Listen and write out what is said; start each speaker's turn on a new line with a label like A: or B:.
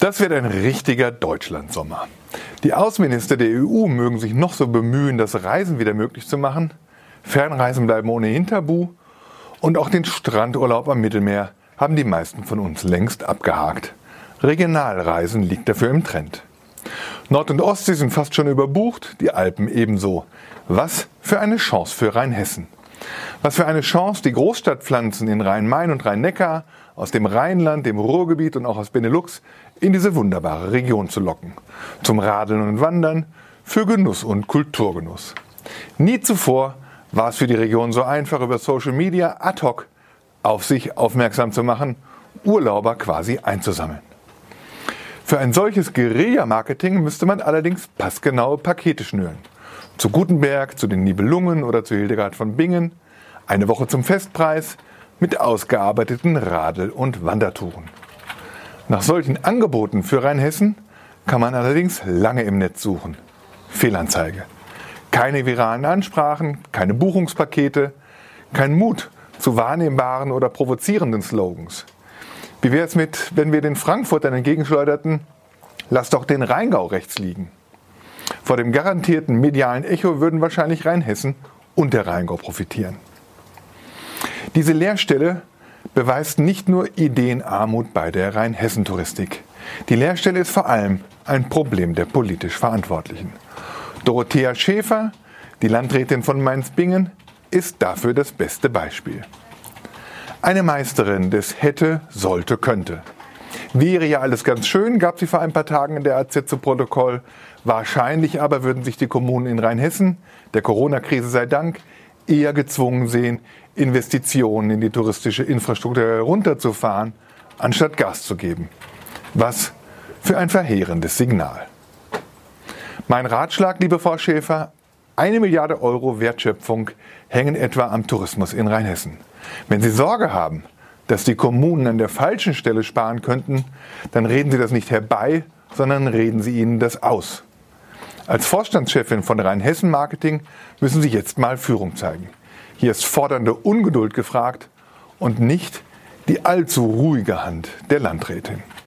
A: Das wird ein richtiger Deutschlandsommer. Die Außenminister der EU mögen sich noch so bemühen, das Reisen wieder möglich zu machen. Fernreisen bleiben ohnehin tabu. Und auch den Strandurlaub am Mittelmeer haben die meisten von uns längst abgehakt. Regionalreisen liegt dafür im Trend. Nord- und Ostsee sind fast schon überbucht, die Alpen ebenso. Was für eine Chance für Rheinhessen. Was für eine Chance, die Großstadtpflanzen in Rhein-Main und Rhein-Neckar, aus dem Rheinland, dem Ruhrgebiet und auch aus Benelux in diese wunderbare Region zu locken. Zum Radeln und Wandern, für Genuss und Kulturgenuss. Nie zuvor war es für die Region so einfach, über Social Media ad hoc auf sich aufmerksam zu machen, Urlauber quasi einzusammeln. Für ein solches Guerilla-Marketing müsste man allerdings passgenaue Pakete schnüren. Zu Gutenberg, zu den Nibelungen oder zu Hildegard von Bingen, eine Woche zum Festpreis mit ausgearbeiteten Radel- und Wandertouren. Nach solchen Angeboten für Rheinhessen kann man allerdings lange im Netz suchen. Fehlanzeige. Keine viralen Ansprachen, keine Buchungspakete, kein Mut zu wahrnehmbaren oder provozierenden Slogans. Wie wäre es mit, wenn wir den Frankfurtern entgegenschleuderten, lass doch den Rheingau rechts liegen. Vor dem garantierten medialen Echo würden wahrscheinlich Rheinhessen und der Rheingau profitieren. Diese Lehrstelle beweist nicht nur Ideenarmut bei der Rheinhessen-Touristik. Die Lehrstelle ist vor allem ein Problem der politisch Verantwortlichen. Dorothea Schäfer, die Landrätin von Mainz-Bingen, ist dafür das beste Beispiel. Eine Meisterin des hätte, sollte, könnte. Wäre ja alles ganz schön, gab sie vor ein paar Tagen in der AZ zu Protokoll. Wahrscheinlich aber würden sich die Kommunen in Rheinhessen, der Corona-Krise sei Dank, eher gezwungen sehen, Investitionen in die touristische Infrastruktur herunterzufahren, anstatt Gas zu geben. Was für ein verheerendes Signal. Mein Ratschlag, liebe Frau Schäfer, eine Milliarde Euro Wertschöpfung hängen etwa am Tourismus in Rheinhessen. Wenn Sie Sorge haben, dass die Kommunen an der falschen Stelle sparen könnten, dann reden Sie das nicht herbei, sondern reden Sie ihnen das aus. Als Vorstandschefin von Rheinhessen Marketing müssen Sie jetzt mal Führung zeigen. Hier ist fordernde Ungeduld gefragt und nicht die allzu ruhige Hand der Landrätin.